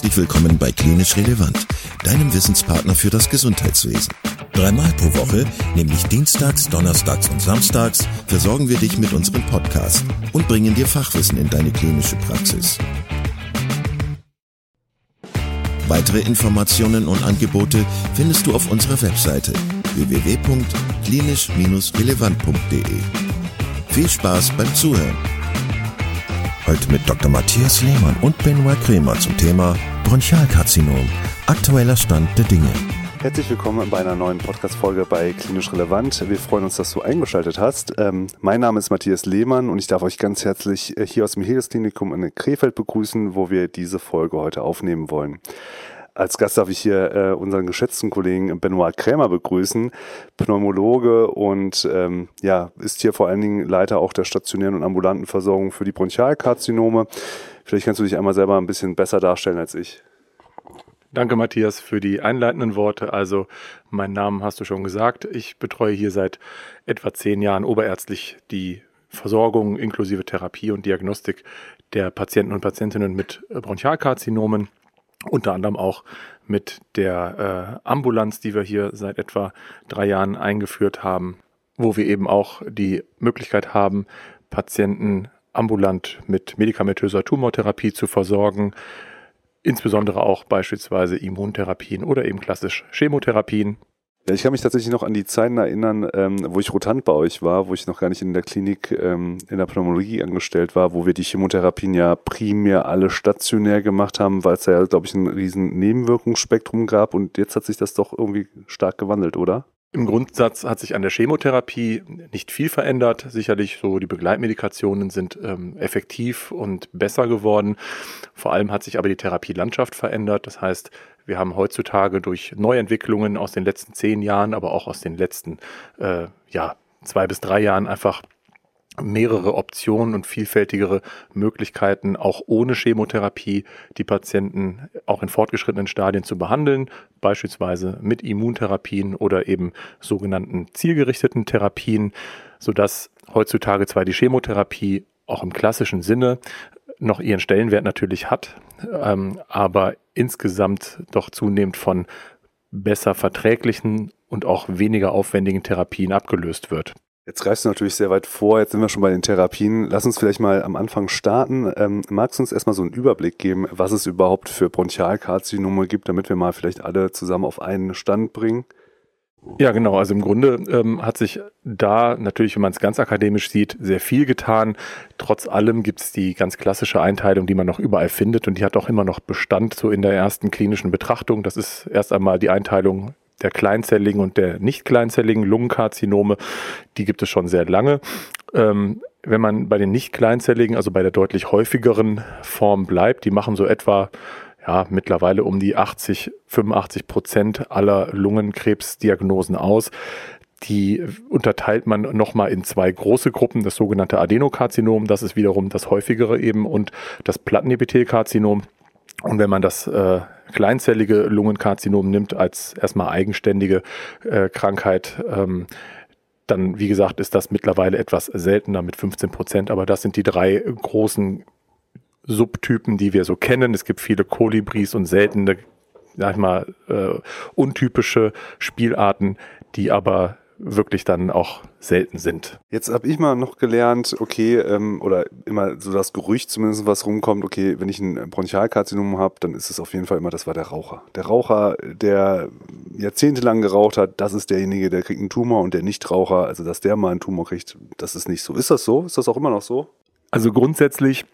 Herzlich willkommen bei Klinisch Relevant, deinem Wissenspartner für das Gesundheitswesen. Dreimal pro Woche, nämlich Dienstags, Donnerstags und Samstags, versorgen wir dich mit unserem Podcast und bringen dir Fachwissen in deine klinische Praxis. Weitere Informationen und Angebote findest du auf unserer Webseite www.klinisch-relevant.de. Viel Spaß beim Zuhören! Heute mit Dr. Matthias Lehmann und Benoit Kremer zum Thema Bronchialkarzinom. Aktueller Stand der Dinge. Herzlich willkommen bei einer neuen Podcast-Folge bei Klinisch Relevant. Wir freuen uns, dass du eingeschaltet hast. Ähm, mein Name ist Matthias Lehmann und ich darf euch ganz herzlich äh, hier aus dem Helios Klinikum in Krefeld begrüßen, wo wir diese Folge heute aufnehmen wollen. Als Gast darf ich hier äh, unseren geschätzten Kollegen Benoit Krämer begrüßen, Pneumologe und ähm, ja, ist hier vor allen Dingen Leiter auch der stationären und ambulanten Versorgung für die Bronchialkarzinome. Vielleicht kannst du dich einmal selber ein bisschen besser darstellen als ich. Danke, Matthias, für die einleitenden Worte. Also, meinen Namen hast du schon gesagt. Ich betreue hier seit etwa zehn Jahren oberärztlich die Versorgung inklusive Therapie und Diagnostik der Patienten und Patientinnen mit Bronchialkarzinomen unter anderem auch mit der äh, Ambulanz, die wir hier seit etwa drei Jahren eingeführt haben, wo wir eben auch die Möglichkeit haben, Patienten ambulant mit medikamentöser Tumortherapie zu versorgen, insbesondere auch beispielsweise Immuntherapien oder eben klassisch Chemotherapien. Ja, ich kann mich tatsächlich noch an die Zeiten erinnern, ähm, wo ich Rotant bei euch war, wo ich noch gar nicht in der Klinik ähm, in der Pneumologie angestellt war, wo wir die Chemotherapien ja primär alle stationär gemacht haben, weil es ja, glaube ich, ein riesen Nebenwirkungsspektrum gab und jetzt hat sich das doch irgendwie stark gewandelt, oder? Im Grundsatz hat sich an der Chemotherapie nicht viel verändert. Sicherlich so die Begleitmedikationen sind ähm, effektiv und besser geworden. Vor allem hat sich aber die Therapielandschaft verändert. Das heißt, wir haben heutzutage durch Neuentwicklungen aus den letzten zehn Jahren, aber auch aus den letzten äh, ja, zwei bis drei Jahren einfach mehrere Optionen und vielfältigere Möglichkeiten, auch ohne Chemotherapie die Patienten auch in fortgeschrittenen Stadien zu behandeln, beispielsweise mit Immuntherapien oder eben sogenannten zielgerichteten Therapien, sodass heutzutage zwar die Chemotherapie auch im klassischen Sinne noch ihren Stellenwert natürlich hat, ähm, aber insgesamt doch zunehmend von besser verträglichen und auch weniger aufwendigen Therapien abgelöst wird. Jetzt greifst du natürlich sehr weit vor, jetzt sind wir schon bei den Therapien. Lass uns vielleicht mal am Anfang starten. Ähm, magst du uns erstmal so einen Überblick geben, was es überhaupt für Bronchialkarzinome gibt, damit wir mal vielleicht alle zusammen auf einen Stand bringen? Ja, genau. Also im Grunde ähm, hat sich da natürlich, wenn man es ganz akademisch sieht, sehr viel getan. Trotz allem gibt es die ganz klassische Einteilung, die man noch überall findet und die hat auch immer noch Bestand so in der ersten klinischen Betrachtung. Das ist erst einmal die Einteilung der kleinzelligen und der nicht kleinzelligen Lungenkarzinome. Die gibt es schon sehr lange. Ähm, wenn man bei den nicht kleinzelligen, also bei der deutlich häufigeren Form bleibt, die machen so etwa ja, mittlerweile um die 80, 85 Prozent aller Lungenkrebsdiagnosen aus. Die unterteilt man nochmal in zwei große Gruppen, das sogenannte Adenokarzinom, das ist wiederum das häufigere eben, und das Plattenepithelkarzinom. Und wenn man das äh, kleinzellige Lungenkarzinom nimmt als erstmal eigenständige äh, Krankheit, ähm, dann, wie gesagt, ist das mittlerweile etwas seltener mit 15 Prozent. Aber das sind die drei großen Subtypen, die wir so kennen. Es gibt viele Kolibris und seltene, sag ich mal, äh, untypische Spielarten, die aber wirklich dann auch selten sind. Jetzt habe ich mal noch gelernt, okay, ähm, oder immer so das Gerücht zumindest, was rumkommt, okay, wenn ich ein Bronchialkarzinom habe, dann ist es auf jeden Fall immer, das war der Raucher. Der Raucher, der jahrzehntelang geraucht hat, das ist derjenige, der kriegt einen Tumor und der Nichtraucher, also dass der mal einen Tumor kriegt, das ist nicht so. Ist das so? Ist das auch immer noch so? Also grundsätzlich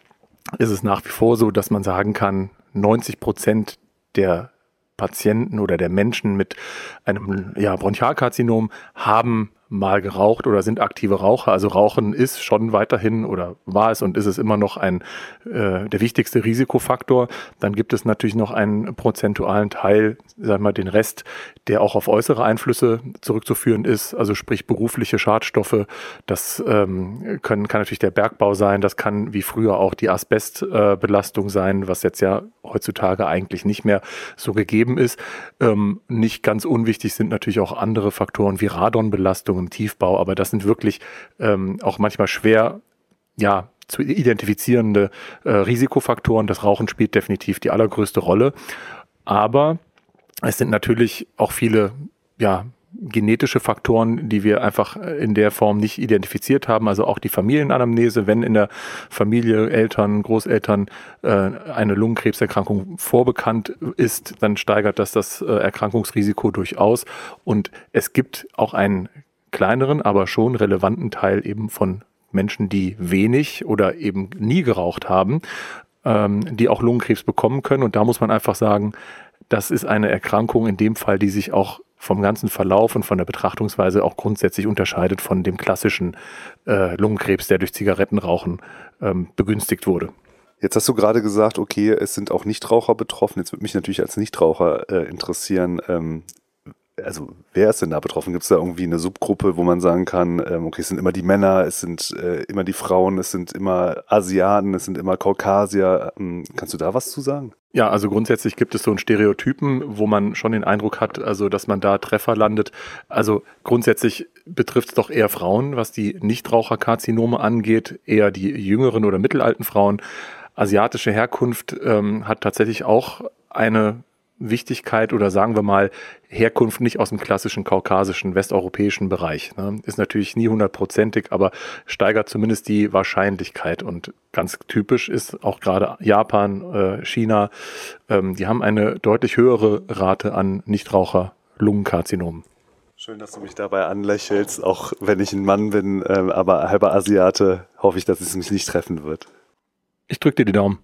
ist es nach wie vor so, dass man sagen kann, 90 Prozent der Patienten oder der Menschen mit einem ja, Bronchialkarzinom haben mal geraucht oder sind aktive Raucher. Also Rauchen ist schon weiterhin oder war es und ist es immer noch ein äh, der wichtigste Risikofaktor. Dann gibt es natürlich noch einen prozentualen Teil, sagen wir den Rest, der auch auf äußere Einflüsse zurückzuführen ist, also sprich berufliche Schadstoffe. Das ähm, können, kann natürlich der Bergbau sein, das kann wie früher auch die Asbestbelastung äh, sein, was jetzt ja heutzutage eigentlich nicht mehr so gegeben ist. Ähm, nicht ganz unwichtig sind natürlich auch andere Faktoren wie Radonbelastung im Tiefbau, aber das sind wirklich ähm, auch manchmal schwer ja, zu identifizierende äh, Risikofaktoren. Das Rauchen spielt definitiv die allergrößte Rolle. Aber es sind natürlich auch viele ja, genetische Faktoren, die wir einfach in der Form nicht identifiziert haben. Also auch die Familienanamnese, wenn in der Familie Eltern, Großeltern äh, eine Lungenkrebserkrankung vorbekannt ist, dann steigert das das äh, Erkrankungsrisiko durchaus. Und es gibt auch einen kleineren, aber schon relevanten Teil eben von Menschen, die wenig oder eben nie geraucht haben, ähm, die auch Lungenkrebs bekommen können. Und da muss man einfach sagen, das ist eine Erkrankung in dem Fall, die sich auch vom ganzen Verlauf und von der Betrachtungsweise auch grundsätzlich unterscheidet von dem klassischen äh, Lungenkrebs, der durch Zigarettenrauchen ähm, begünstigt wurde. Jetzt hast du gerade gesagt, okay, es sind auch Nichtraucher betroffen. Jetzt würde mich natürlich als Nichtraucher äh, interessieren, ähm, also wer ist denn da betroffen? Gibt es da irgendwie eine Subgruppe, wo man sagen kann, ähm, okay, es sind immer die Männer, es sind äh, immer die Frauen, es sind immer Asiaten, es sind immer Kaukasier. Ähm, kannst du da was zu sagen? Ja, also grundsätzlich gibt es so einen Stereotypen, wo man schon den Eindruck hat, also dass man da Treffer landet. Also grundsätzlich betrifft es doch eher Frauen, was die Nichtraucherkarzinome angeht, eher die jüngeren oder mittelalten Frauen. Asiatische Herkunft ähm, hat tatsächlich auch eine Wichtigkeit oder sagen wir mal Herkunft nicht aus dem klassischen kaukasischen, westeuropäischen Bereich. Ne? Ist natürlich nie hundertprozentig, aber steigert zumindest die Wahrscheinlichkeit. Und ganz typisch ist auch gerade Japan, äh, China, ähm, die haben eine deutlich höhere Rate an Nichtraucher-Lungenkarzinomen. Schön, dass du mich dabei anlächelst, auch wenn ich ein Mann bin, äh, aber halber Asiate, hoffe ich, dass es mich nicht treffen wird. Ich drücke dir die Daumen.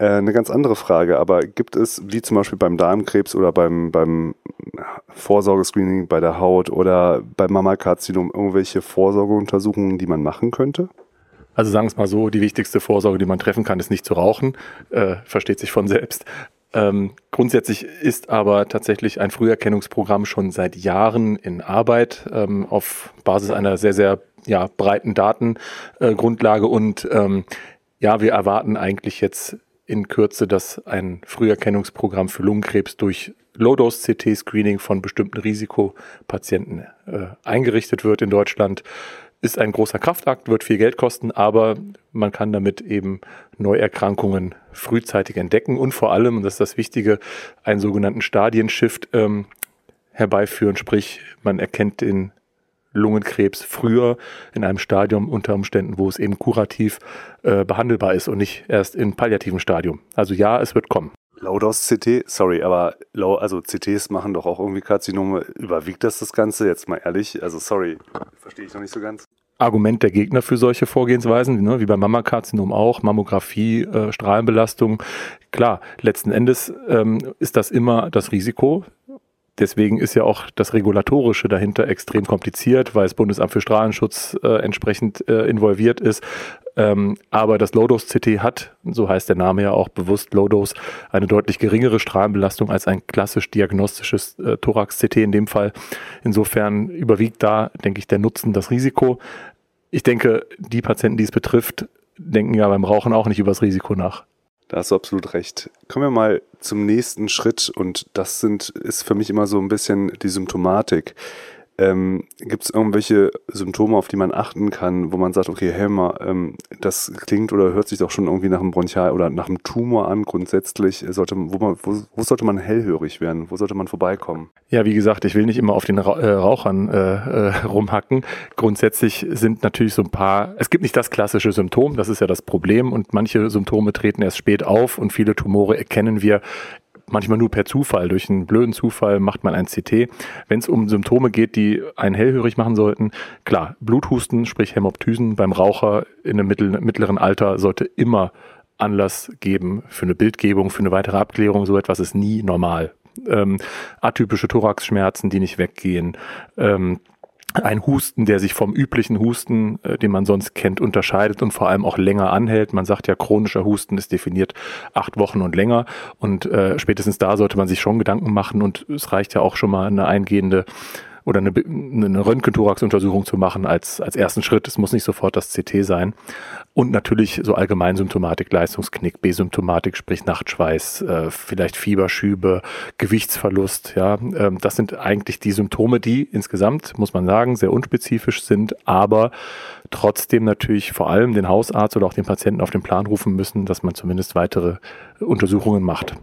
Äh, eine ganz andere Frage, aber gibt es, wie zum Beispiel beim Darmkrebs oder beim, beim Vorsorgescreening bei der Haut oder beim Mammakarzinom irgendwelche Vorsorgeuntersuchungen, die man machen könnte? Also sagen wir es mal so, die wichtigste Vorsorge, die man treffen kann, ist nicht zu rauchen. Äh, versteht sich von selbst. Ähm, grundsätzlich ist aber tatsächlich ein Früherkennungsprogramm schon seit Jahren in Arbeit ähm, auf Basis einer sehr, sehr ja, breiten Datengrundlage. Äh, und ähm, ja, wir erwarten eigentlich jetzt in Kürze, dass ein Früherkennungsprogramm für Lungenkrebs durch Low-Dose-CT-Screening von bestimmten Risikopatienten äh, eingerichtet wird in Deutschland. Ist ein großer Kraftakt, wird viel Geld kosten, aber man kann damit eben Neuerkrankungen frühzeitig entdecken und vor allem, und das ist das Wichtige, einen sogenannten Stadienshift ähm, herbeiführen. Sprich, man erkennt den Lungenkrebs früher in einem Stadium unter Umständen, wo es eben kurativ äh, behandelbar ist und nicht erst in palliativen Stadium. Also ja, es wird kommen. Low-Dose-CT, sorry, aber low, also CTs machen doch auch irgendwie Karzinome. Überwiegt das das Ganze? Jetzt mal ehrlich, also sorry, verstehe ich noch nicht so ganz. Argument der Gegner für solche Vorgehensweisen, ne, wie beim Mammakarzinom auch, Mammographie, äh, Strahlenbelastung. Klar, letzten Endes ähm, ist das immer das Risiko, Deswegen ist ja auch das Regulatorische dahinter extrem kompliziert, weil das Bundesamt für Strahlenschutz äh, entsprechend äh, involviert ist. Ähm, aber das Low-Dose-CT hat, so heißt der Name ja auch bewusst Low-Dose, eine deutlich geringere Strahlenbelastung als ein klassisch diagnostisches äh, Thorax-CT in dem Fall. Insofern überwiegt da, denke ich, der Nutzen das Risiko. Ich denke, die Patienten, die es betrifft, denken ja beim Rauchen auch nicht über das Risiko nach. Da hast du absolut recht. Kommen wir mal zum nächsten Schritt und das sind, ist für mich immer so ein bisschen die Symptomatik. Ähm, Gibt es irgendwelche Symptome, auf die man achten kann, wo man sagt, okay, Helmer, ähm, das klingt oder hört sich doch schon irgendwie nach einem Bronchial oder nach einem Tumor an. Grundsätzlich sollte wo, man, wo, wo sollte man hellhörig werden? Wo sollte man vorbeikommen? Ja, wie gesagt, ich will nicht immer auf den Ra äh, Rauchern äh, äh, rumhacken. Grundsätzlich sind natürlich so ein paar, es gibt nicht das klassische Symptom, das ist ja das Problem und manche Symptome treten erst spät auf und viele Tumore erkennen wir manchmal nur per Zufall, durch einen blöden Zufall macht man ein CT. Wenn es um Symptome geht, die einen hellhörig machen sollten, klar, Bluthusten, sprich Hämoptysen beim Raucher in einem mittleren Alter sollte immer Anlass geben für eine Bildgebung, für eine weitere Abklärung. So etwas ist nie normal. Ähm, atypische Thoraxschmerzen, die nicht weggehen. Ähm, ein Husten, der sich vom üblichen Husten, äh, den man sonst kennt, unterscheidet und vor allem auch länger anhält. Man sagt ja, chronischer Husten ist definiert acht Wochen und länger. Und äh, spätestens da sollte man sich schon Gedanken machen und es reicht ja auch schon mal eine eingehende oder eine, eine Röntgenthorax-Untersuchung zu machen als, als ersten Schritt. Es muss nicht sofort das CT sein. Und natürlich so Allgemeinsymptomatik, Leistungsknick, B-Symptomatik, sprich Nachtschweiß, äh, vielleicht Fieberschübe, Gewichtsverlust. Ja, ähm, das sind eigentlich die Symptome, die insgesamt, muss man sagen, sehr unspezifisch sind, aber trotzdem natürlich vor allem den Hausarzt oder auch den Patienten auf den Plan rufen müssen, dass man zumindest weitere Untersuchungen macht.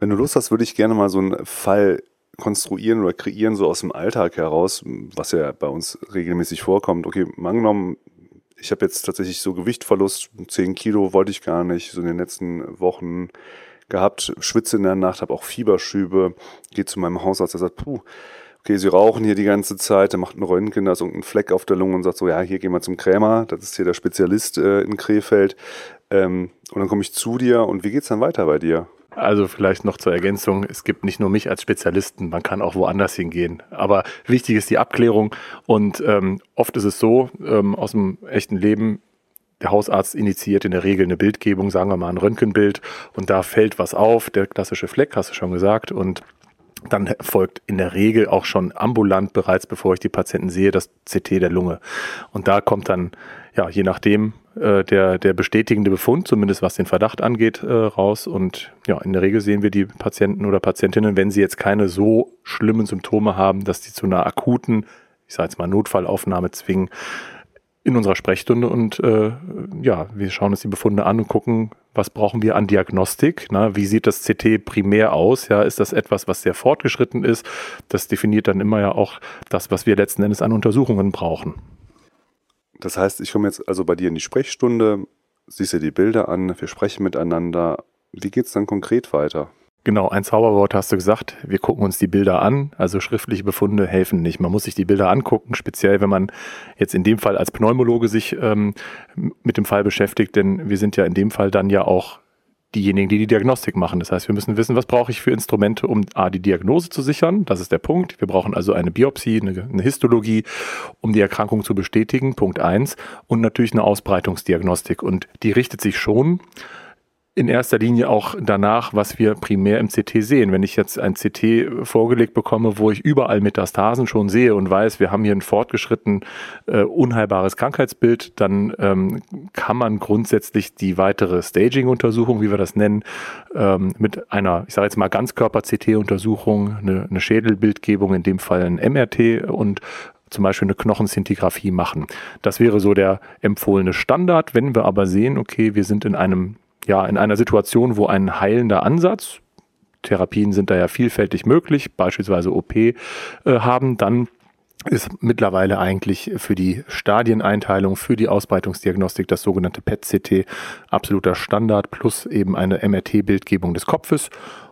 Wenn du Lust hast, würde ich gerne mal so einen Fall konstruieren oder kreieren, so aus dem Alltag heraus, was ja bei uns regelmäßig vorkommt. Okay, angenommen, ich habe jetzt tatsächlich so Gewichtverlust, 10 Kilo wollte ich gar nicht, so in den letzten Wochen gehabt, schwitze in der Nacht, habe auch Fieberschübe, gehe zu meinem Hausarzt, der sagt, puh, okay, Sie rauchen hier die ganze Zeit, der macht einen Röntgen, da ist irgendein Fleck auf der Lunge und sagt so, ja, hier gehen wir zum Krämer, das ist hier der Spezialist äh, in Krefeld. Ähm, und dann komme ich zu dir und wie geht's dann weiter bei dir? Also vielleicht noch zur Ergänzung, es gibt nicht nur mich als Spezialisten, man kann auch woanders hingehen. Aber wichtig ist die Abklärung und ähm, oft ist es so, ähm, aus dem echten Leben, der Hausarzt initiiert in der Regel eine Bildgebung, sagen wir mal ein Röntgenbild und da fällt was auf, der klassische Fleck, hast du schon gesagt, und dann folgt in der Regel auch schon ambulant bereits, bevor ich die Patienten sehe, das CT der Lunge. Und da kommt dann, ja, je nachdem, äh, der, der bestätigende Befund, zumindest was den Verdacht angeht, äh, raus. Und ja, in der Regel sehen wir die Patienten oder Patientinnen, wenn sie jetzt keine so schlimmen Symptome haben, dass sie zu einer akuten, ich sage jetzt mal Notfallaufnahme zwingen, in unserer Sprechstunde und äh, ja, wir schauen uns die Befunde an und gucken, was brauchen wir an Diagnostik? Na, wie sieht das CT primär aus? Ja, ist das etwas, was sehr fortgeschritten ist? Das definiert dann immer ja auch das, was wir letzten Endes an Untersuchungen brauchen. Das heißt, ich komme jetzt also bei dir in die Sprechstunde, siehst dir die Bilder an, wir sprechen miteinander. Wie geht es dann konkret weiter? Genau, ein Zauberwort hast du gesagt. Wir gucken uns die Bilder an. Also schriftliche Befunde helfen nicht. Man muss sich die Bilder angucken, speziell wenn man jetzt in dem Fall als Pneumologe sich ähm, mit dem Fall beschäftigt, denn wir sind ja in dem Fall dann ja auch diejenigen, die die Diagnostik machen. Das heißt, wir müssen wissen, was brauche ich für Instrumente, um A, die Diagnose zu sichern. Das ist der Punkt. Wir brauchen also eine Biopsie, eine, eine Histologie, um die Erkrankung zu bestätigen. Punkt eins. Und natürlich eine Ausbreitungsdiagnostik. Und die richtet sich schon in erster Linie auch danach, was wir primär im CT sehen. Wenn ich jetzt ein CT vorgelegt bekomme, wo ich überall Metastasen schon sehe und weiß, wir haben hier ein fortgeschritten äh, unheilbares Krankheitsbild, dann ähm, kann man grundsätzlich die weitere Staging-Untersuchung, wie wir das nennen, ähm, mit einer, ich sage jetzt mal Ganzkörper-CT-Untersuchung, eine, eine Schädelbildgebung, in dem Fall ein MRT und zum Beispiel eine Knochensintigraphie machen. Das wäre so der empfohlene Standard. Wenn wir aber sehen, okay, wir sind in einem ja, in einer Situation, wo ein heilender Ansatz, Therapien sind da ja vielfältig möglich, beispielsweise OP äh, haben, dann ist mittlerweile eigentlich für die Stadieneinteilung, für die Ausbreitungsdiagnostik das sogenannte PET-CT absoluter Standard plus eben eine MRT-Bildgebung des Kopfes.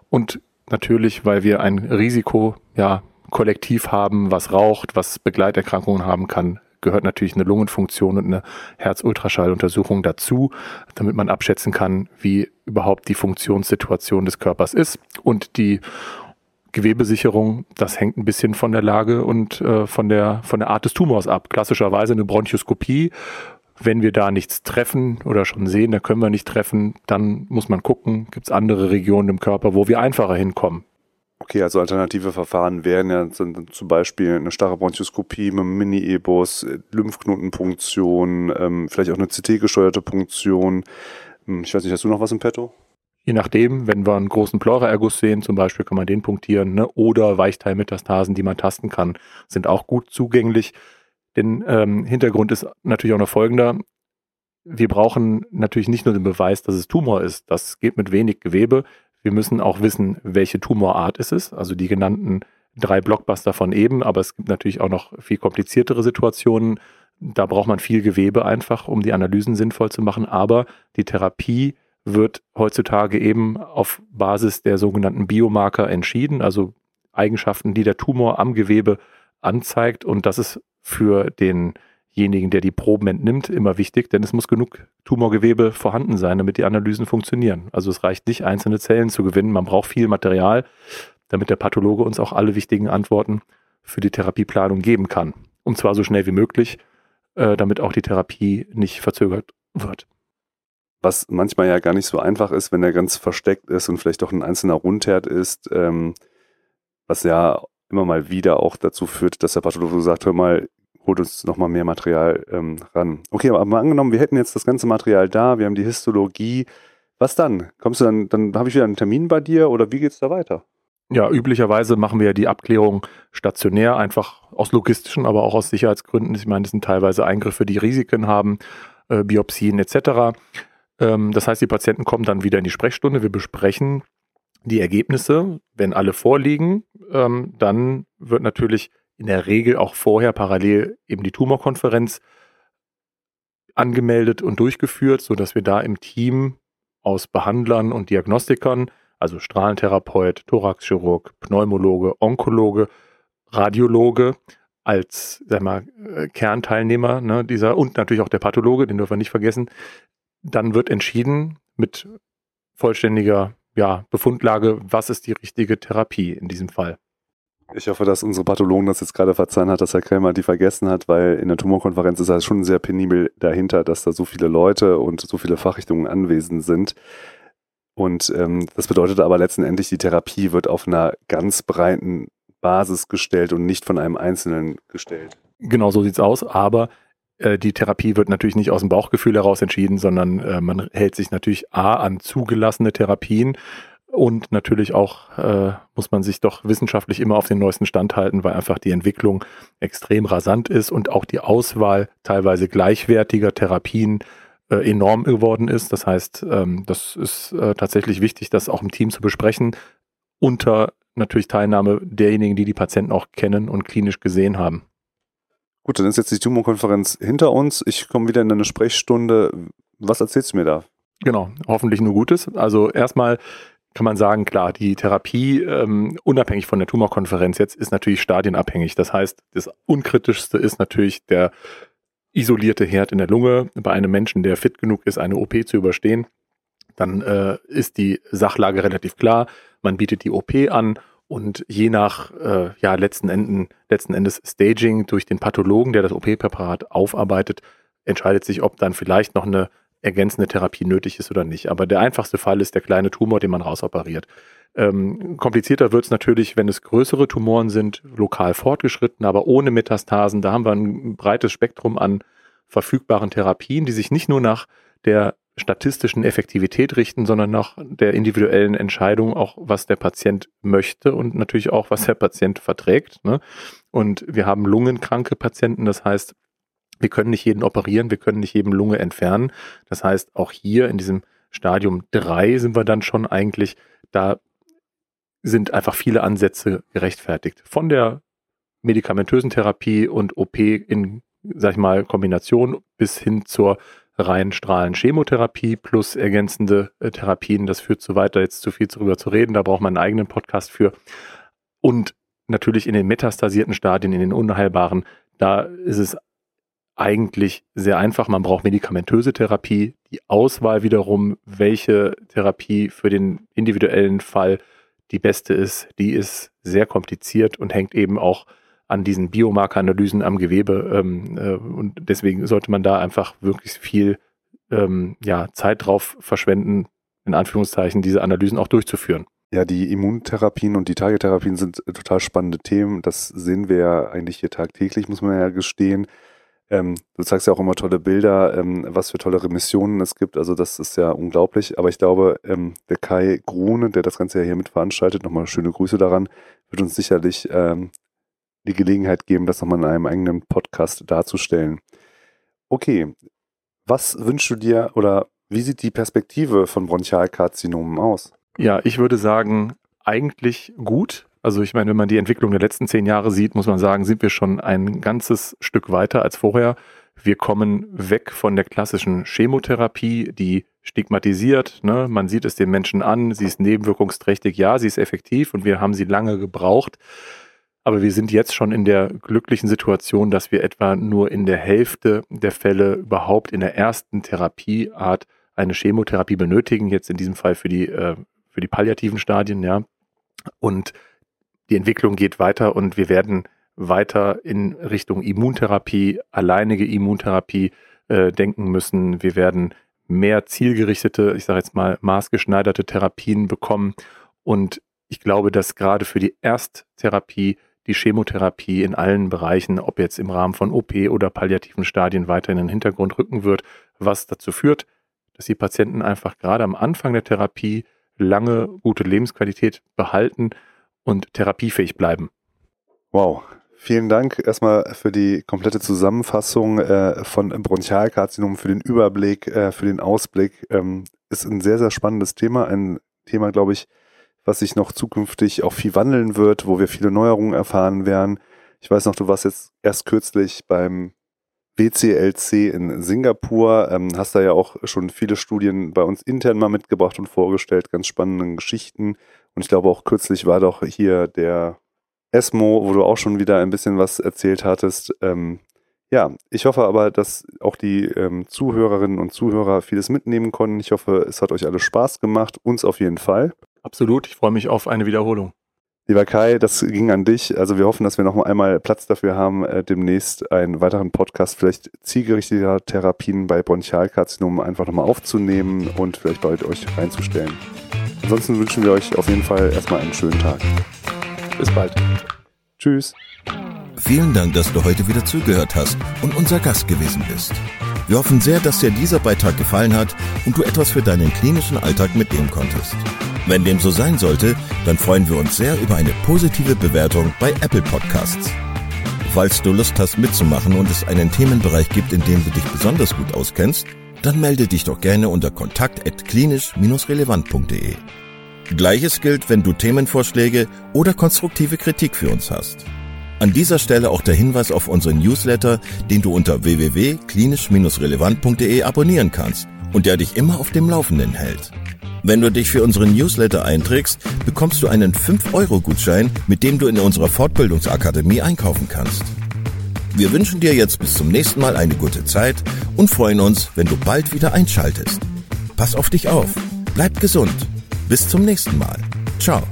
Und natürlich, weil wir ein Risiko, ja, kollektiv haben, was raucht, was Begleiterkrankungen haben kann, gehört natürlich eine Lungenfunktion und eine Herzultraschalluntersuchung dazu, damit man abschätzen kann, wie überhaupt die Funktionssituation des Körpers ist. Und die Gewebesicherung, das hängt ein bisschen von der Lage und äh, von, der, von der Art des Tumors ab. Klassischerweise eine Bronchoskopie. Wenn wir da nichts treffen oder schon sehen, da können wir nicht treffen, dann muss man gucken, gibt es andere Regionen im Körper, wo wir einfacher hinkommen. Okay, also alternative Verfahren wären ja zum Beispiel eine starre Bronchoskopie mit einem Mini-Ebus, Lymphknotenpunktion, ähm, vielleicht auch eine CT-gesteuerte Punktion. Hm, ich weiß nicht, hast du noch was im Petto? Je nachdem, wenn wir einen großen Pleuraerguss sehen, zum Beispiel kann man den punktieren, ne? oder Weichteilmetastasen, die man tasten kann, sind auch gut zugänglich. Den ähm, Hintergrund ist natürlich auch noch folgender. Wir brauchen natürlich nicht nur den Beweis, dass es Tumor ist. Das geht mit wenig Gewebe. Wir müssen auch wissen, welche Tumorart es ist, also die genannten drei Blockbuster von eben, aber es gibt natürlich auch noch viel kompliziertere Situationen. Da braucht man viel Gewebe einfach, um die Analysen sinnvoll zu machen, aber die Therapie wird heutzutage eben auf Basis der sogenannten Biomarker entschieden, also Eigenschaften, die der Tumor am Gewebe anzeigt. Und das ist für den demjenigen, der die Proben entnimmt, immer wichtig, denn es muss genug Tumorgewebe vorhanden sein, damit die Analysen funktionieren. Also es reicht nicht, einzelne Zellen zu gewinnen, man braucht viel Material, damit der Pathologe uns auch alle wichtigen Antworten für die Therapieplanung geben kann. Und zwar so schnell wie möglich, äh, damit auch die Therapie nicht verzögert wird. Was manchmal ja gar nicht so einfach ist, wenn er ganz versteckt ist und vielleicht doch ein einzelner Rundherd ist, ähm, was ja immer mal wieder auch dazu führt, dass der Pathologe sagt, hör mal, holt uns nochmal mehr Material ähm, ran. Okay, aber mal angenommen, wir hätten jetzt das ganze Material da, wir haben die Histologie. Was dann? Kommst du dann, dann habe ich wieder einen Termin bei dir oder wie geht es da weiter? Ja, üblicherweise machen wir ja die Abklärung stationär, einfach aus logistischen, aber auch aus Sicherheitsgründen. Ich meine, das sind teilweise Eingriffe, die Risiken haben, äh, Biopsien etc. Ähm, das heißt, die Patienten kommen dann wieder in die Sprechstunde. Wir besprechen die Ergebnisse. Wenn alle vorliegen, ähm, dann wird natürlich in der Regel auch vorher parallel eben die Tumorkonferenz angemeldet und durchgeführt, sodass wir da im Team aus Behandlern und Diagnostikern, also Strahlentherapeut, Thoraxchirurg, Pneumologe, Onkologe, Radiologe als sag mal, äh, Kernteilnehmer ne, dieser und natürlich auch der Pathologe, den dürfen wir nicht vergessen, dann wird entschieden mit vollständiger ja, Befundlage, was ist die richtige Therapie in diesem Fall. Ich hoffe, dass unsere Pathologen das jetzt gerade verzeihen hat, dass Herr Krämer die vergessen hat, weil in der Tumorkonferenz ist es schon sehr penibel dahinter, dass da so viele Leute und so viele Fachrichtungen anwesend sind. Und ähm, das bedeutet aber letztendlich, die Therapie wird auf einer ganz breiten Basis gestellt und nicht von einem Einzelnen gestellt. Genau so sieht es aus, aber äh, die Therapie wird natürlich nicht aus dem Bauchgefühl heraus entschieden, sondern äh, man hält sich natürlich A an zugelassene Therapien und natürlich auch äh, muss man sich doch wissenschaftlich immer auf den neuesten Stand halten, weil einfach die Entwicklung extrem rasant ist und auch die Auswahl teilweise gleichwertiger Therapien äh, enorm geworden ist. Das heißt, ähm, das ist äh, tatsächlich wichtig, das auch im Team zu besprechen, unter natürlich Teilnahme derjenigen, die die Patienten auch kennen und klinisch gesehen haben. Gut, dann ist jetzt die Tumorkonferenz hinter uns. Ich komme wieder in eine Sprechstunde. Was erzählst du mir da? Genau, hoffentlich nur Gutes. Also erstmal kann man sagen, klar, die Therapie, ähm, unabhängig von der Tumorkonferenz jetzt, ist natürlich stadienabhängig. Das heißt, das Unkritischste ist natürlich der isolierte Herd in der Lunge. Bei einem Menschen, der fit genug ist, eine OP zu überstehen, dann äh, ist die Sachlage relativ klar. Man bietet die OP an und je nach äh, ja, letzten, Enden, letzten Endes Staging durch den Pathologen, der das OP-Präparat aufarbeitet, entscheidet sich, ob dann vielleicht noch eine ergänzende Therapie nötig ist oder nicht. Aber der einfachste Fall ist der kleine Tumor, den man rausoperiert. Ähm, komplizierter wird es natürlich, wenn es größere Tumoren sind, lokal fortgeschritten, aber ohne Metastasen. Da haben wir ein breites Spektrum an verfügbaren Therapien, die sich nicht nur nach der statistischen Effektivität richten, sondern nach der individuellen Entscheidung, auch was der Patient möchte und natürlich auch, was der Patient verträgt. Ne? Und wir haben lungenkranke Patienten, das heißt, wir können nicht jeden operieren, wir können nicht jedem Lunge entfernen. Das heißt, auch hier in diesem Stadium 3 sind wir dann schon eigentlich, da sind einfach viele Ansätze gerechtfertigt. Von der medikamentösen Therapie und OP in, sag ich mal, Kombination bis hin zur rein Strahlen-Chemotherapie plus ergänzende äh, Therapien. Das führt zu weiter, jetzt zu viel darüber zu reden. Da braucht man einen eigenen Podcast für. Und natürlich in den metastasierten Stadien, in den unheilbaren, da ist es eigentlich sehr einfach. Man braucht medikamentöse Therapie. Die Auswahl wiederum, welche Therapie für den individuellen Fall die beste ist, die ist sehr kompliziert und hängt eben auch an diesen Biomarkeranalysen am Gewebe. Ähm, äh, und deswegen sollte man da einfach wirklich viel ähm, ja, Zeit drauf verschwenden, in Anführungszeichen, diese Analysen auch durchzuführen. Ja, die Immuntherapien und die Tagetherapien sind total spannende Themen. Das sehen wir ja eigentlich hier tagtäglich, muss man ja gestehen. Ähm, du zeigst ja auch immer tolle Bilder, ähm, was für tolle Remissionen es gibt. Also das ist ja unglaublich. Aber ich glaube, ähm, der Kai Grune, der das Ganze ja hier mit veranstaltet, nochmal schöne Grüße daran, wird uns sicherlich ähm, die Gelegenheit geben, das nochmal in einem eigenen Podcast darzustellen. Okay, was wünschst du dir oder wie sieht die Perspektive von Bronchialkarzinomen aus? Ja, ich würde sagen, eigentlich gut. Also ich meine, wenn man die Entwicklung der letzten zehn Jahre sieht, muss man sagen, sind wir schon ein ganzes Stück weiter als vorher. Wir kommen weg von der klassischen Chemotherapie, die stigmatisiert. Ne? Man sieht es den Menschen an, sie ist nebenwirkungsträchtig, ja, sie ist effektiv und wir haben sie lange gebraucht. Aber wir sind jetzt schon in der glücklichen Situation, dass wir etwa nur in der Hälfte der Fälle überhaupt in der ersten Therapieart eine Chemotherapie benötigen, jetzt in diesem Fall für die, äh, für die palliativen Stadien, ja. Und die Entwicklung geht weiter und wir werden weiter in Richtung Immuntherapie, alleinige Immuntherapie äh, denken müssen. Wir werden mehr zielgerichtete, ich sage jetzt mal maßgeschneiderte Therapien bekommen. Und ich glaube, dass gerade für die Ersttherapie die Chemotherapie in allen Bereichen, ob jetzt im Rahmen von OP oder palliativen Stadien, weiter in den Hintergrund rücken wird, was dazu führt, dass die Patienten einfach gerade am Anfang der Therapie lange gute Lebensqualität behalten und therapiefähig bleiben. Wow. Vielen Dank erstmal für die komplette Zusammenfassung äh, von Bronchialkarzinom, für den Überblick, äh, für den Ausblick. Ähm, ist ein sehr, sehr spannendes Thema. Ein Thema, glaube ich, was sich noch zukünftig auch viel wandeln wird, wo wir viele Neuerungen erfahren werden. Ich weiß noch, du warst jetzt erst kürzlich beim WCLC in Singapur, ähm, hast da ja auch schon viele Studien bei uns intern mal mitgebracht und vorgestellt, ganz spannende Geschichten. Und ich glaube auch kürzlich war doch hier der ESMO, wo du auch schon wieder ein bisschen was erzählt hattest. Ähm, ja, ich hoffe aber, dass auch die ähm, Zuhörerinnen und Zuhörer vieles mitnehmen konnten. Ich hoffe, es hat euch alles Spaß gemacht, uns auf jeden Fall. Absolut, ich freue mich auf eine Wiederholung. Lieber Kai, das ging an dich. Also wir hoffen, dass wir noch einmal Platz dafür haben, äh, demnächst einen weiteren Podcast, vielleicht zielgerichteter Therapien bei Bronchialkarzinom einfach nochmal aufzunehmen und vielleicht bei euch reinzustellen. Ansonsten wünschen wir euch auf jeden Fall erstmal einen schönen Tag. Bis bald. Tschüss. Vielen Dank, dass du heute wieder zugehört hast und unser Gast gewesen bist. Wir hoffen sehr, dass dir dieser Beitrag gefallen hat und du etwas für deinen klinischen Alltag mitnehmen konntest. Wenn dem so sein sollte, dann freuen wir uns sehr über eine positive Bewertung bei Apple Podcasts. Falls du Lust hast mitzumachen und es einen Themenbereich gibt, in dem du dich besonders gut auskennst, dann melde dich doch gerne unter kontakt@klinisch-relevant.de. Gleiches gilt, wenn du Themenvorschläge oder konstruktive Kritik für uns hast. An dieser Stelle auch der Hinweis auf unseren Newsletter, den du unter www.klinisch-relevant.de abonnieren kannst und der dich immer auf dem Laufenden hält. Wenn du dich für unseren Newsletter einträgst, bekommst du einen 5-Euro-Gutschein, mit dem du in unserer Fortbildungsakademie einkaufen kannst. Wir wünschen dir jetzt bis zum nächsten Mal eine gute Zeit und freuen uns, wenn du bald wieder einschaltest. Pass auf dich auf, bleib gesund. Bis zum nächsten Mal. Ciao.